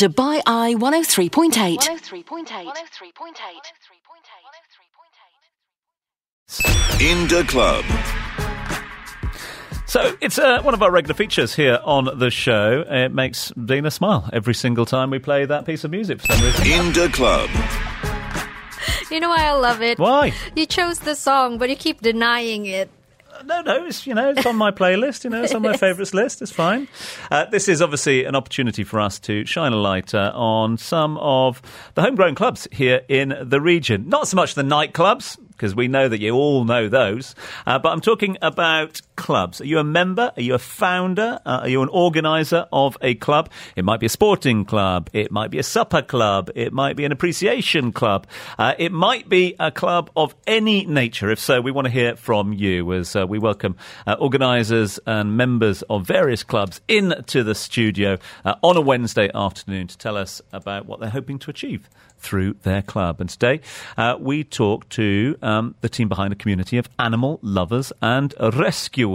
Dubai Eye 103.8. 103.8. In the club. So it's uh, one of our regular features here on the show. It makes Dina smile every single time we play that piece of music for some reason. In the club. You know why I love it? Why? You chose the song, but you keep denying it. No, no, it's you know it's on my playlist. You know, it's on my favourites list. It's fine. Uh, this is obviously an opportunity for us to shine a light uh, on some of the homegrown clubs here in the region. Not so much the nightclubs because we know that you all know those. Uh, but I'm talking about clubs. Are you a member? Are you a founder? Uh, are you an organizer of a club? It might be a sporting club. It might be a supper club. It might be an appreciation club. Uh, it might be a club of any nature. If so, we want to hear from you as uh, we welcome uh, organizers and members of various clubs into the studio uh, on a Wednesday afternoon to tell us about what they're hoping to achieve through their club. And today uh, we talk to um, the team behind a community of animal lovers and rescuers,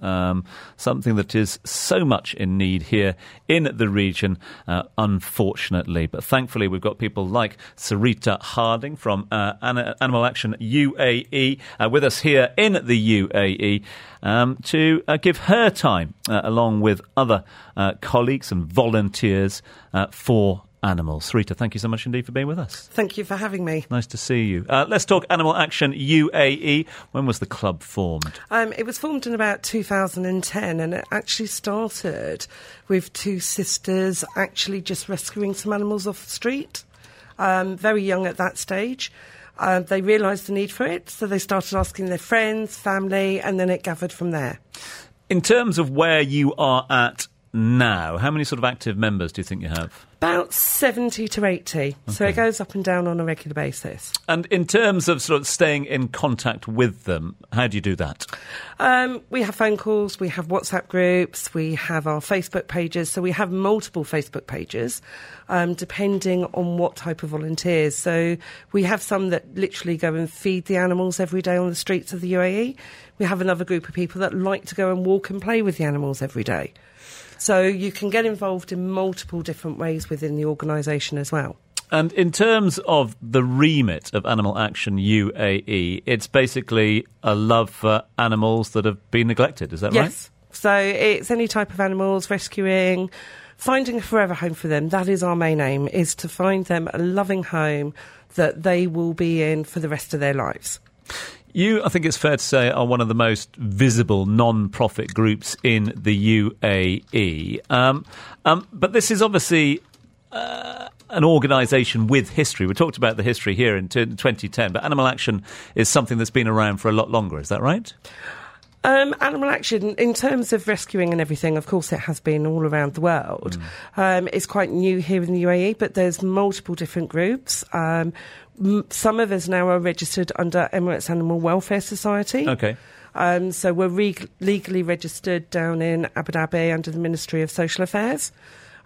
um, something that is so much in need here in the region, uh, unfortunately. But thankfully, we've got people like Sarita Harding from uh, An- Animal Action UAE uh, with us here in the UAE. Um, to uh, give her time, uh, along with other uh, colleagues and volunteers, for animals. Sarita, thank you so much indeed for being with us. Thank you for having me. Nice to see you. Uh, let's talk Animal Action UAE. When was the club formed? Um, it was formed in about 2010 and it actually started with two sisters actually just rescuing some animals off the street. Um, very young at that stage. Um, they realised the need for it, so they started asking their friends, family, and then it gathered from there. In terms of where you are at now, how many sort of active members do you think you have? About 70 to 80. So it goes up and down on a regular basis. And in terms of sort of staying in contact with them, how do you do that? Um, we have phone calls, we have WhatsApp groups, we have our Facebook pages. So we have multiple Facebook pages, um, depending on what type of volunteers. So we have some that literally go and feed the animals every day on the streets of the UAE. We have another group of people that like to go and walk and play with the animals every day. So you can get involved in multiple different ways within the organisation as well. And in terms of the remit of Animal Action UAE, it's basically a love for animals that have been neglected. Is that right? Yes. So it's any type of animals, rescuing, finding a forever home for them. That is our main aim, is to find them a loving home that they will be in for the rest of their lives. You, I think it's fair to say, are one of the most visible non-profit groups in the UAE. Um, um, but this is obviously uh, an organisation with history. We talked about the history here in t- 2010, but Animal Action is something that's been around for a lot longer. Is that right? Um, animal action, in terms of rescuing and everything, of course, it has been all around the world. Um, it's quite new here in the UAE, but there's multiple different groups. Um, m- some of us now are registered under Emirates Animal Welfare Society. Okay. Um, so we're reg- legally registered down in Abu Dhabi under the Ministry of Social Affairs,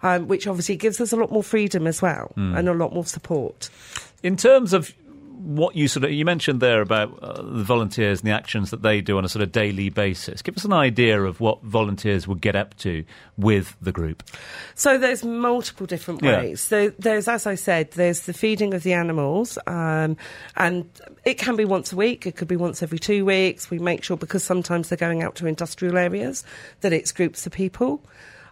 um, which obviously gives us a lot more freedom as well and a lot more support. In terms of what you sort of you mentioned there about uh, the volunteers and the actions that they do on a sort of daily basis. Give us an idea of what volunteers would get up to with the group. So there's multiple different Yeah. ways. So there's, as I said, there's the feeding of the animals, um, and it can be once a week. It could be once every two weeks. We make sure because sometimes they're going out to industrial areas that it's groups of people.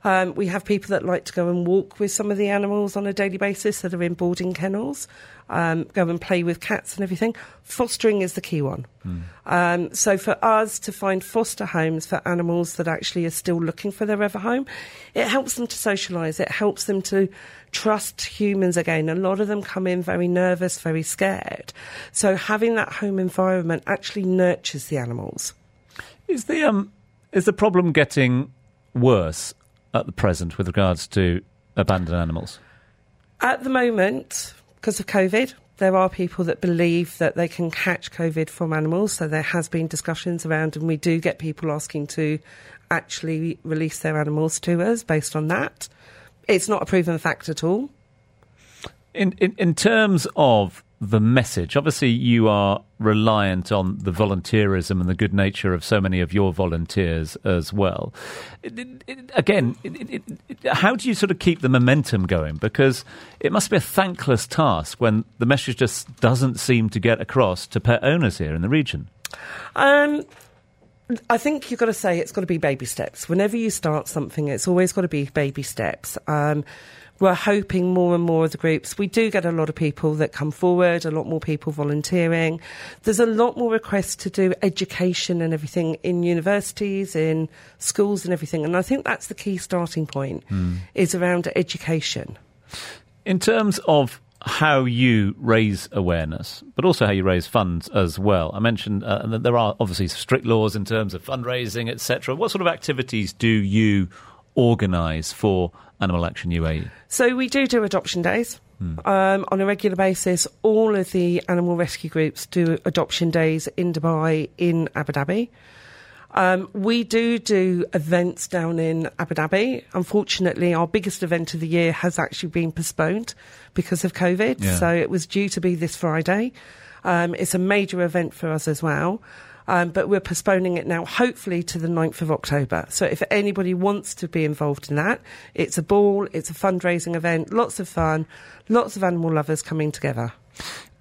Um, we have people that like to go and walk with some of the animals on a daily basis that are in boarding kennels, um, go and play with cats and everything. Fostering is the key one. Um, so for us to find foster homes for animals that actually are still looking for their ever home, it helps them to socialise. It helps them to trust humans again. A lot of them come in very nervous, very scared. So having that home environment actually nurtures the animals. Is the um is the problem getting worse at the present with regards to abandoned animals? At the moment, because of COVID, there are people that believe that they can catch COVID from animals. So there has been discussions around, and we do get people asking to actually release their animals to us based on that. It's not a proven fact at all. In in, in terms of the message? Obviously, you are reliant on the volunteerism and the good nature of so many of your volunteers as well. It, it, it, again, how do you sort of keep the momentum going? Because it must be a thankless task when the message just doesn't seem to get across to pet owners here in the region. Um, I think you've got to say it's got to be baby steps. Whenever you start something, it's always got to be baby steps. Um, we're hoping more and more of the groups. We do get a lot of people that come forward, a lot more people volunteering. There's a lot more requests to do education and everything in universities, in schools and everything. And I think that's the key starting point mm. is around education. In terms of how you raise awareness, but also how you raise funds as well. I mentioned uh, that there are obviously strict laws in terms of fundraising, etc. What sort of activities do you organise for Animal Action UAE? So we do do adoption days. Hmm. Um, on a regular basis, all of the animal rescue groups do adoption days in Dubai, in Abu Dhabi. Um, we do do events down in Abu Dhabi. Unfortunately, our biggest event of the year has actually been postponed because of COVID. Yeah. So it was due to be this Friday. Um, it's a major event for us as well. Um, but we're postponing it now, hopefully to the 9th of October. So if anybody wants to be involved in that, it's a ball, it's a fundraising event, lots of fun, lots of animal lovers coming together.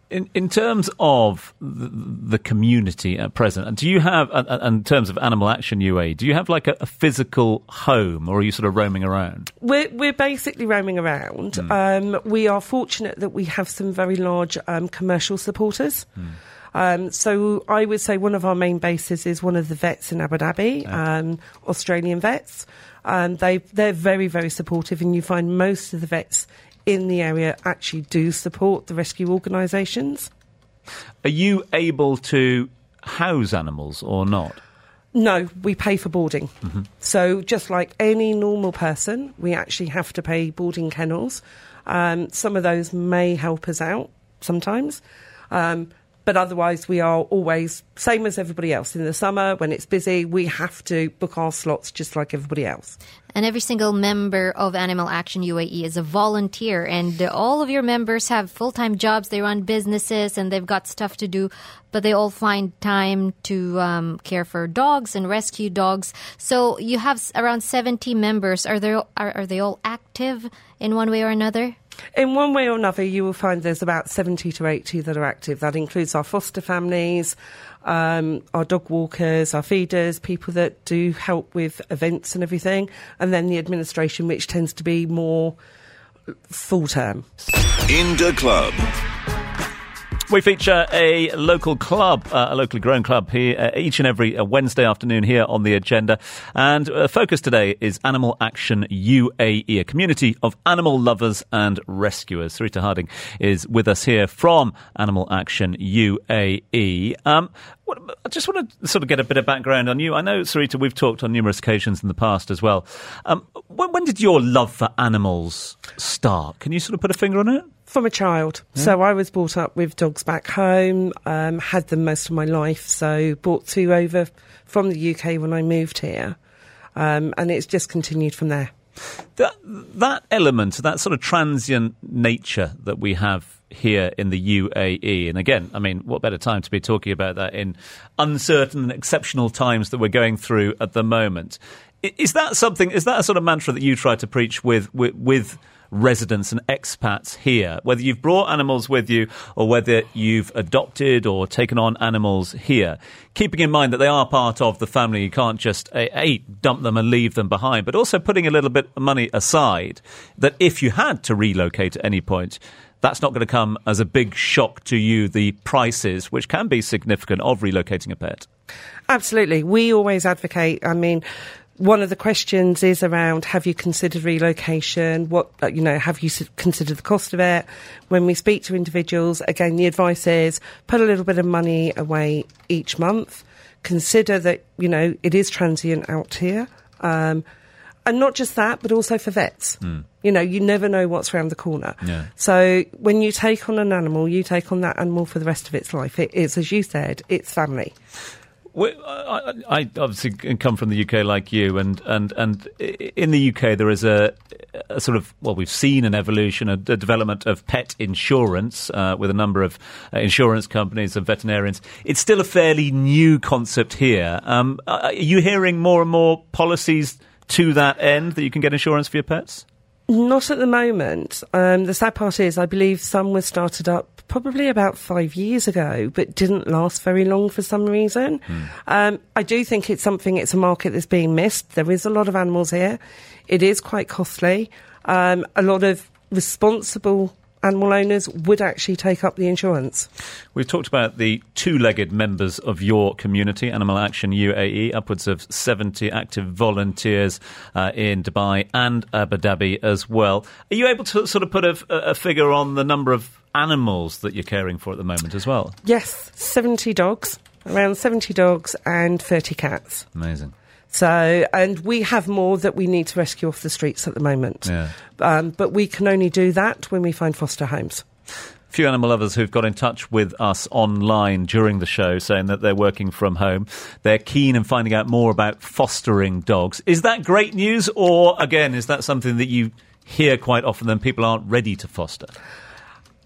In, in terms of the, community at present, do you have, in terms of Animal Action UAE, do you have like a, a, physical home or are you sort of roaming around? We're, we're basically roaming around. Mm. Um, we are fortunate that we have some very large um, commercial supporters. Mm. Um, so I would say one of our main bases is one of the vets in Abu Dhabi, okay. um, Australian vets. Um, they they're very very supportive, and you find most of the vets in the area actually do support the rescue organisations. Are you able to house animals or not? No, we pay for boarding. Mm-hmm. So just like any normal person, we actually have to pay boarding kennels. Um, some of those may help us out sometimes. Um, but otherwise, we are always same as everybody else. In the summer, when it's busy, we have to book our slots just like everybody else. And every single member of Animal Action UAE is a volunteer, and all of your members have full time jobs. They run businesses and they've got stuff to do, but they all find time to um, care for dogs and rescue dogs. So you have around 70 members. Are are, are they all active in one way or another? In one way or another, you will find there's about 70 to 80 that are active. That includes our foster families, um, our dog walkers, our feeders, people that do help with events and everything, and then the administration, which tends to be more full term. In the club. We feature a local club, uh, a locally grown club here uh, each and every uh, Wednesday afternoon here on the agenda. And uh, focus today is Animal Action UAE, a community of animal lovers and rescuers. Sarita Harding is with us here from Animal Action UAE. Um, I just want to sort of get a bit of background on you. I know, Sarita, we've talked on numerous occasions in the past as well. Um, when, when, did your love for animals start? Can you sort of put a finger on it? From a child. Yeah. So I was brought up with dogs back home, um, had them most of my life. So brought two over from the UK when I moved here. Um, and it's just continued from there. That, that element, that sort of transient nature that we have here in the UAE. And again, I mean, what better time to be talking about that in uncertain and exceptional times that we're going through at the moment? Is that something? Is that a sort of mantra that you try to preach with with, with residents and expats here, whether you've brought animals with you or whether you've adopted or taken on animals here, keeping in mind that they are part of the family. You can't just eh, a, dump them and leave them behind, but also putting a little bit of money aside that if you had to relocate at any point, that's not going to come as a big shock to you, the prices, which can be significant, of relocating a pet. Absolutely. We always advocate. I mean, one of the questions is around have you considered relocation? What, you know, have you considered the cost of it? When we speak to individuals, again, the advice is put a little bit of money away each month. Consider that, you know, it is transient out here. Um, and not just that, but also for vets. Mm. You know, you never know what's around the corner. Yeah. So when you take on an animal, you take on that animal for the rest of its life. It is, as you said, it's family. I, I obviously come from the UK like you, and, and, and in the UK there is a, a sort of well, we've seen an evolution, a, a development of pet insurance uh, with a number of uh, insurance companies and veterinarians. It's still a fairly new concept here. Um, are you hearing more and more policies to that end that you can get insurance for your pets? Not at the moment. Um, the sad part is, I believe some were started up probably about five years ago, but didn't last very long for some reason. Um, I do think it's something, it's a market that's being missed. There is a lot of animals here. It is quite costly. Um, a lot of responsible animal owners would actually take up the insurance. We've talked about the two legged members of your community, Animal Action UAE, upwards of 70 active volunteers uh, in Dubai and Abu Dhabi as well. Are you able to sort of put a, a figure on the number of animals that you're caring for at the moment as well? Yes, 70 dogs, around 70 dogs and 30 cats. Amazing. So, and we have more that we need to rescue off the streets at the moment. Yeah. Um, but we can only do that when we find foster homes. A few animal lovers who've got in touch with us online during the show saying that they're working from home. They're keen in finding out more about fostering dogs. Is that great news, or again, is that something that you hear quite often then people aren't ready to foster?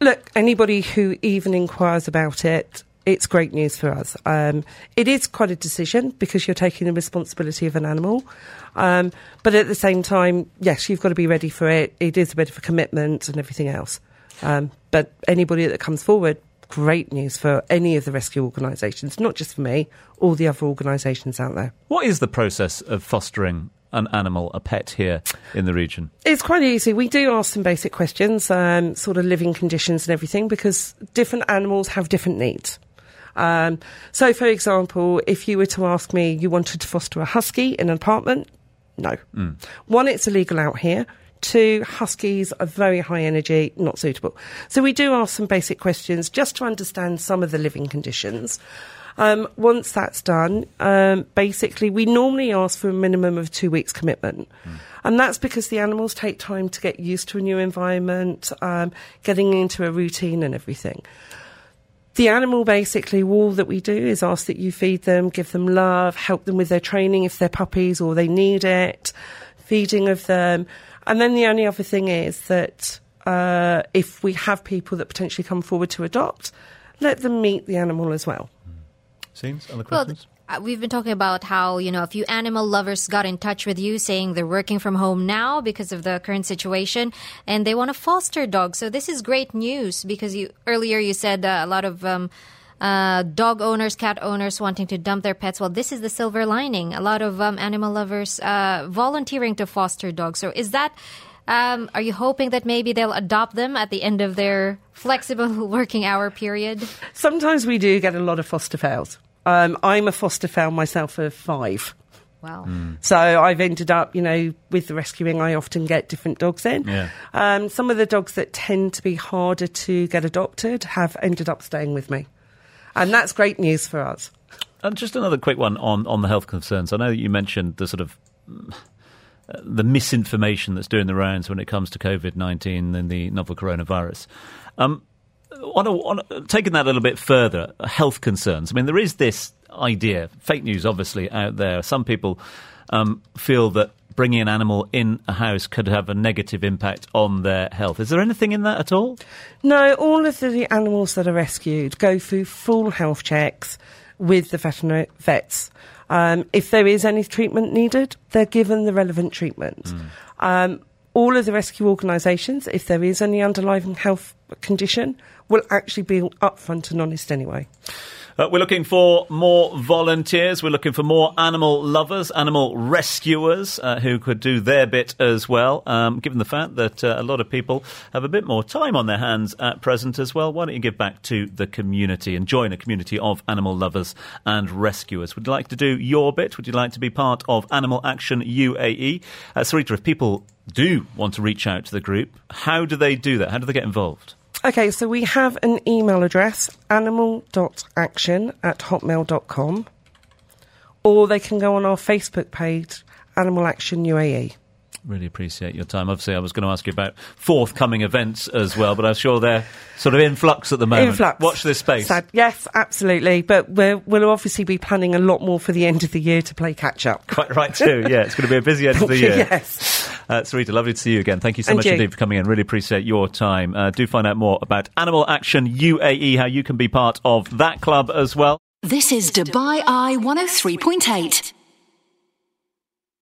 Look, anybody who even inquires about it, it's great news for us. Um, it is quite a decision because you're taking the responsibility of an animal. Um, but at the same time, yes, you've got to be ready for it. It is a bit of a commitment and everything else. Um, but anybody that comes forward, great news for any of the rescue organisations, not just for me, all the other organisations out there. What is the process of fostering an animal, a pet here in the region? It's quite easy. We do ask some basic questions, um, sort of living conditions and everything, because different animals have different needs. Um, so, for example, if you were to ask me, you wanted to foster a husky in an apartment, no. One, it's illegal out here. Two, huskies are very high energy, not suitable. So we do ask some basic questions just to understand some of the living conditions. Um, once that's done, um, basically, we normally ask for a minimum of two weeks commitment. And that's because the animals take time to get used to a new environment, um, getting into a routine and everything. The animal basically, all that we do is ask that you feed them, give them love, help them with their training if they're puppies or they need it, feeding of them. And then the only other thing is that uh, if we have people that potentially come forward to adopt, let them meet the animal as well. Seems other questions? uh, we've been talking about how, you know, a few animal lovers got in touch with you saying they're working from home now because of the current situation and they want to foster dogs. So this is great news because you earlier you said uh, a lot of um, uh, dog owners, cat owners wanting to dump their pets. Well, this is the silver lining. A lot of um, animal lovers uh, volunteering to foster dogs. So is that um, are you hoping that maybe they'll adopt them at the end of their flexible working hour period? Sometimes we do get a lot of foster fails. Um, I'm a foster fail myself of five. Wow. So I've ended up, you know, with the rescuing, I often get different dogs in. Yeah. Um, some of the dogs that tend to be harder to get adopted have ended up staying with me. And that's great news for us. And just another quick one on, on the health concerns. I know that you mentioned the sort of mm, uh, the misinformation that's doing the rounds when it comes to COVID nineteen and the novel coronavirus. Um, on, a, on a, taking that a little bit further, health concerns. I mean, there is this idea, fake news, obviously out there. Some people um, feel that bringing an animal in a house could have a negative impact on their health. Is there anything in that at all? No, all of the animals that are rescued go through full health checks with the veterinary vets. Um, if there is any treatment needed, they're given the relevant treatment. Um, all of the rescue organisations, if there is any underlying health condition, will actually be upfront and honest anyway. Uh, we're looking for more volunteers. We're looking for more animal lovers, animal rescuers uh, who could do their bit as well. Um, given the fact that uh, a lot of people have a bit more time on their hands at present as well, why don't you give back to the community and join a community of animal lovers and rescuers? Would you like to do your bit? Would you like to be part of Animal Action UAE? Uh, Sarita, if people do want to reach out to the group, how do they do that? How do they get involved? Okay, so we have an email address, animal.action at hotmail.com, or they can go on our Facebook page, Animal Action UAE. Really appreciate your time. Obviously, I was going to ask you about forthcoming events as well, but I'm sure they're sort of in flux at the moment. Influx. Watch this space. Sad. Yes, absolutely. But we're, we'll obviously be planning a lot more for the end of the year to play catch up. Quite right, too. Yeah, it's going to be a busy end of the year. yes. Uh, Sarita, lovely to see you again. Thank you so And much you. indeed for coming in. Really appreciate your time. Uh, do find out more about Animal Action UAE, how you can be part of that club as well. This is Dubai Eye 103.8.